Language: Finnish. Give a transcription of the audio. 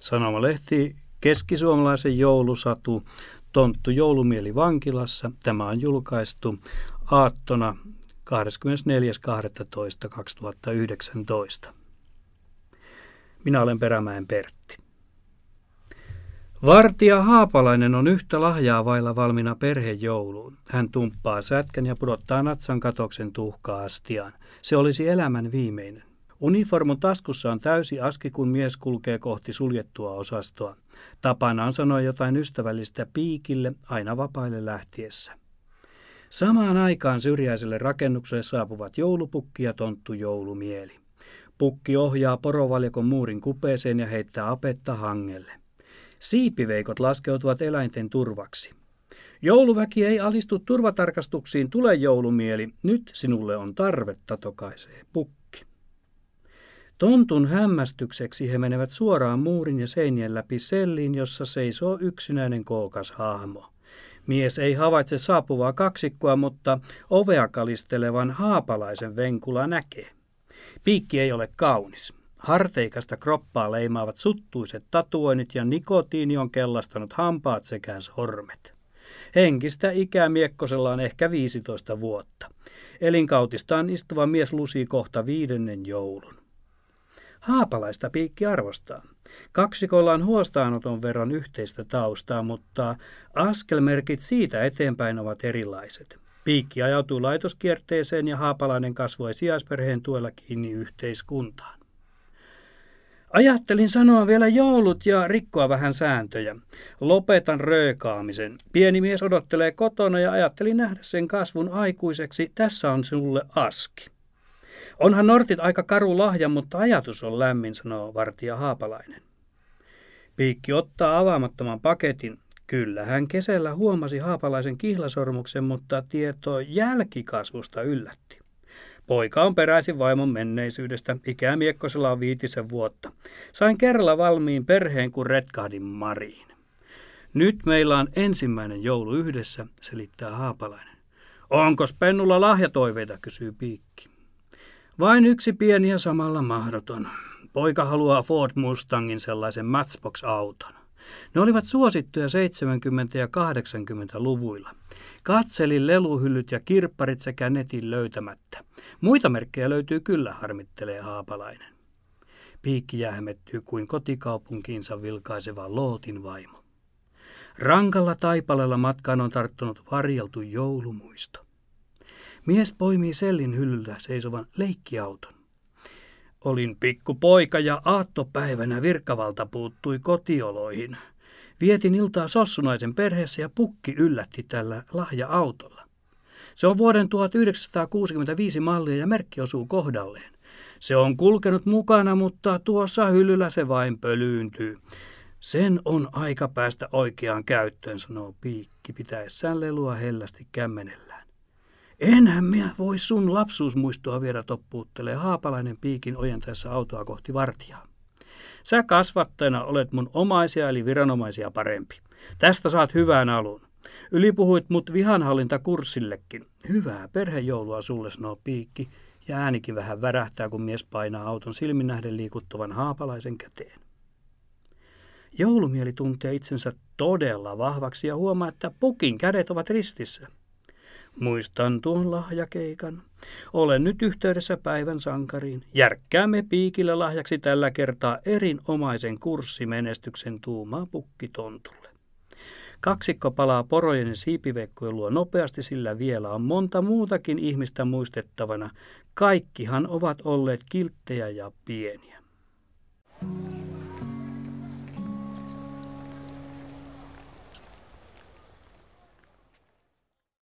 Sanomalehti Keskisuomalaisen joulusatu Tonttu Joulumieli vankilassa. Tämä on julkaistu aattona 24.12.2019. Minä olen Perämäen Pertti. Vartija Haapalainen on yhtä lahjaa vailla valmiina perhejouluun. Hän tumppaa sätkän ja pudottaa natsan katoksen tuhkaa astiaan. Se olisi elämän viimeinen. Uniformun taskussa on täysi aski, kun mies kulkee kohti suljettua osastoa. Tapana on sanoa jotain ystävällistä piikille aina vapaille lähtiessä. Samaan aikaan syrjäiselle rakennukselle saapuvat joulupukki ja tonttu joulumieli. Pukki ohjaa porovaljakon muurin kupeeseen ja heittää apetta hangelle. Siipiveikot laskeutuvat eläinten turvaksi. Jouluväki ei alistu turvatarkastuksiin, tule joulumieli, nyt sinulle on tarvetta, tokaisee pukki. Tontun hämmästykseksi he menevät suoraan muurin ja seinien läpi selliin, jossa seisoo yksinäinen kookas hahmo. Mies ei havaitse saapuvaa kaksikkoa, mutta ovea kalistelevan haapalaisen venkula näkee. Piikki ei ole kaunis. Harteikasta kroppaa leimaavat suttuiset tatuoinnit ja nikotiini on kellastanut hampaat sekä sormet. Henkistä ikää Miekkosella on ehkä 15 vuotta. Elinkautistaan istuva mies lusii kohta viidennen joulun. Haapalaista piikki arvostaa. Kaksikolla on huostaanoton verran yhteistä taustaa, mutta askelmerkit siitä eteenpäin ovat erilaiset. Piikki ajautui laitoskierteeseen ja Haapalainen kasvoi sijaisperheen tuella kiinni yhteiskuntaan. Ajattelin sanoa vielä joulut ja rikkoa vähän sääntöjä. Lopetan röökaamisen. Pieni mies odottelee kotona ja ajattelin nähdä sen kasvun aikuiseksi. Tässä on sinulle aski. Onhan nortit aika karu lahja, mutta ajatus on lämmin, sanoo vartija Haapalainen. Piikki ottaa avaamattoman paketin. Kyllä hän kesällä huomasi Haapalaisen kihlasormuksen, mutta tieto jälkikasvusta yllätti. Poika on peräisin vaimon menneisyydestä. Ikää Miekkosella on viitisen vuotta. Sain kerralla valmiin perheen, kun retkahdin Mariin. Nyt meillä on ensimmäinen joulu yhdessä, selittää Haapalainen. Onko pennulla lahjatoiveita, kysyy Piikki. Vain yksi pieni ja samalla mahdoton. Poika haluaa Ford Mustangin sellaisen Matchbox-auton. Ne olivat suosittuja 70- ja 80-luvuilla. Katselin leluhyllyt ja kirpparit sekä netin löytämättä. Muita merkkejä löytyy kyllä, harmittelee Haapalainen. Piikki jähmettyy kuin kotikaupunkiinsa vilkaiseva Lootin vaimo. Rankalla taipalella matkaan on tarttunut varjeltu joulumuisto. Mies poimii sellin hyllyllä seisovan leikkiauton. Olin pikkupoika ja aattopäivänä virkavalta puuttui kotioloihin. Vietin iltaa Sossunaisen perheessä ja pukki yllätti tällä lahja-autolla. Se on vuoden 1965 mallia ja merkki osuu kohdalleen. Se on kulkenut mukana, mutta tuossa hyllyllä se vain pölyyntyy. Sen on aika päästä oikeaan käyttöön, sanoo Piikki pitäessään lelua hellästi kämmenellään. Enhän minä voi sun lapsuusmuistoa viedä toppuuttelee haapalainen piikin ojentaessa autoa kohti vartijaa. Sä kasvattajana olet mun omaisia eli viranomaisia parempi. Tästä saat hyvän alun. Ylipuhuit mut vihanhallintakurssillekin. Hyvää perhejoulua sulle, sanoo piikki, ja äänikin vähän värähtää, kun mies painaa auton silmin nähden liikuttavan haapalaisen käteen. Joulumieli tuntee itsensä todella vahvaksi ja huomaa, että pukin kädet ovat ristissä. Muistan tuon lahjakeikan. Olen nyt yhteydessä päivän sankariin. Järkkäämme piikillä lahjaksi tällä kertaa erinomaisen kurssimenestyksen tuumaa pukkitontulle. Kaksikko palaa porojen siipiveikkojen luo nopeasti, sillä vielä on monta muutakin ihmistä muistettavana. Kaikkihan ovat olleet kilttejä ja pieniä.